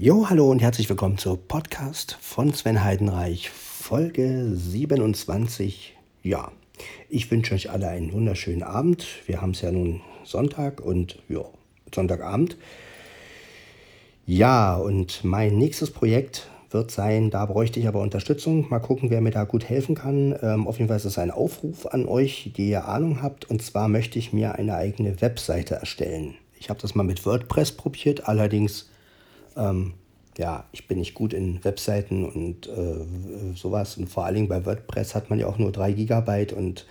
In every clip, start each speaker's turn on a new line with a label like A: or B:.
A: Jo, hallo und herzlich willkommen zur Podcast von Sven Heidenreich, Folge 27. Ja, ich wünsche euch alle einen wunderschönen Abend. Wir haben es ja nun Sonntag und ja, Sonntagabend. Ja, und mein nächstes Projekt wird sein, da bräuchte ich aber Unterstützung. Mal gucken, wer mir da gut helfen kann. Ähm, auf jeden Fall ist es ein Aufruf an euch, die ihr Ahnung habt. Und zwar möchte ich mir eine eigene Webseite erstellen. Ich habe das mal mit WordPress probiert, allerdings ähm, ja, ich bin nicht gut in Webseiten und äh, sowas. Und vor allen Dingen bei WordPress hat man ja auch nur 3 GB und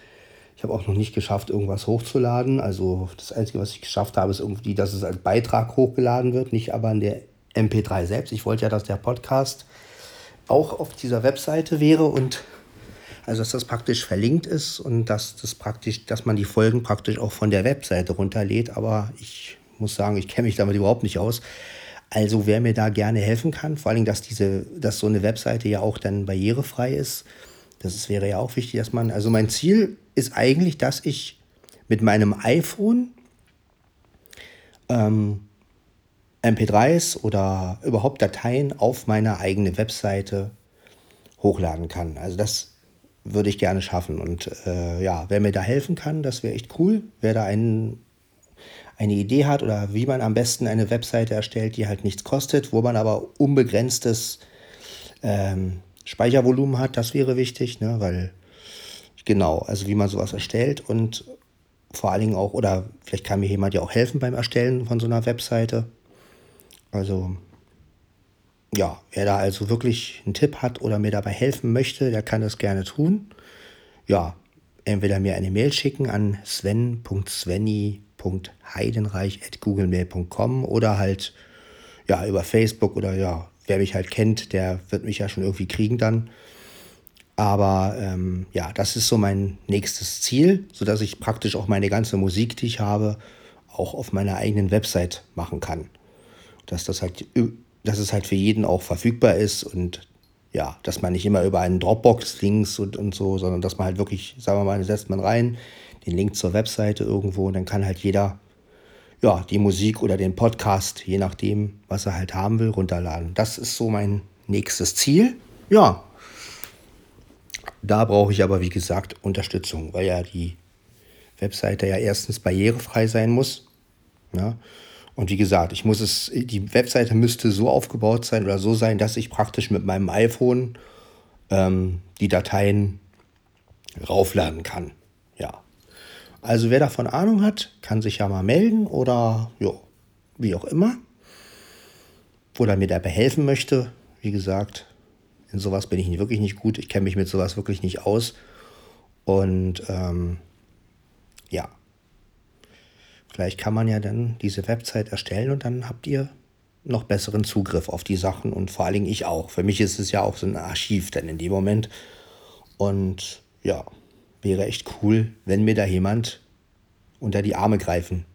A: ich habe auch noch nicht geschafft, irgendwas hochzuladen. Also das Einzige, was ich geschafft habe, ist irgendwie, dass es als Beitrag hochgeladen wird, nicht aber in der MP3 selbst. Ich wollte ja, dass der Podcast auch auf dieser Webseite wäre und also dass das praktisch verlinkt ist und dass das praktisch, dass man die Folgen praktisch auch von der Webseite runterlädt. Aber ich muss sagen, ich kenne mich damit überhaupt nicht aus. Also wer mir da gerne helfen kann, vor allem, dass diese, dass so eine Webseite ja auch dann barrierefrei ist, das wäre ja auch wichtig, dass man, also mein Ziel ist eigentlich, dass ich mit meinem iPhone ähm, MP3s oder überhaupt Dateien auf meine eigene Webseite hochladen kann. Also das würde ich gerne schaffen. Und äh, ja, wer mir da helfen kann, das wäre echt cool. Wer da einen eine Idee hat oder wie man am besten eine Webseite erstellt, die halt nichts kostet, wo man aber unbegrenztes ähm, Speichervolumen hat, das wäre wichtig, ne? weil genau, also wie man sowas erstellt und vor allen Dingen auch, oder vielleicht kann mir jemand ja auch helfen beim Erstellen von so einer Webseite. Also ja, wer da also wirklich einen Tipp hat oder mir dabei helfen möchte, der kann das gerne tun. Ja, entweder mir eine Mail schicken an sven.svenny heidenreich.googlemail.com oder halt ja über Facebook oder ja, wer mich halt kennt, der wird mich ja schon irgendwie kriegen dann. Aber ähm, ja, das ist so mein nächstes Ziel, sodass ich praktisch auch meine ganze Musik, die ich habe, auch auf meiner eigenen Website machen kann. Dass das halt, dass es halt für jeden auch verfügbar ist und ja, dass man nicht immer über einen Dropbox-Links und, und so, sondern dass man halt wirklich, sagen wir mal, setzt man rein, den Link zur Webseite irgendwo und dann kann halt jeder ja, die Musik oder den Podcast, je nachdem, was er halt haben will, runterladen. Das ist so mein nächstes Ziel. Ja, da brauche ich aber, wie gesagt, Unterstützung, weil ja die Webseite ja erstens barrierefrei sein muss. Ja? Und wie gesagt, ich muss es, die Webseite müsste so aufgebaut sein oder so sein, dass ich praktisch mit meinem iPhone ähm, die Dateien raufladen kann. Ja. Also wer davon Ahnung hat, kann sich ja mal melden oder jo, wie auch immer. Oder mir dabei helfen möchte. Wie gesagt, in sowas bin ich wirklich nicht gut. Ich kenne mich mit sowas wirklich nicht aus. Und ähm, ja, vielleicht kann man ja dann diese Website erstellen und dann habt ihr noch besseren Zugriff auf die Sachen und vor allen Dingen ich auch. Für mich ist es ja auch so ein Archiv dann in dem Moment. Und ja, wäre echt cool, wenn mir da jemand unter die Arme greifen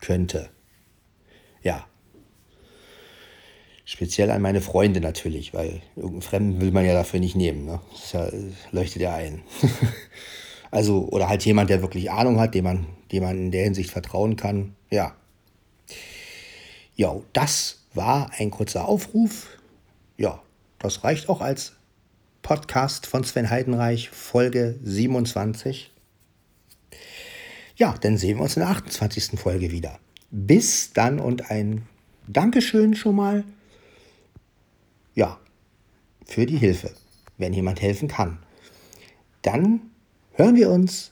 A: könnte. Ja. Speziell an meine Freunde natürlich, weil irgendeinen Fremden will man ja dafür nicht nehmen. Ne? Das ja, leuchtet ja ein. also, oder halt jemand, der wirklich Ahnung hat, dem man, dem man in der Hinsicht vertrauen kann. Ja. Ja, das war ein kurzer Aufruf. Ja, das reicht auch als Podcast von Sven Heidenreich, Folge 27. Ja, dann sehen wir uns in der 28. Folge wieder. Bis dann und ein Dankeschön schon mal. Ja, für die Hilfe, wenn jemand helfen kann. Dann hören wir uns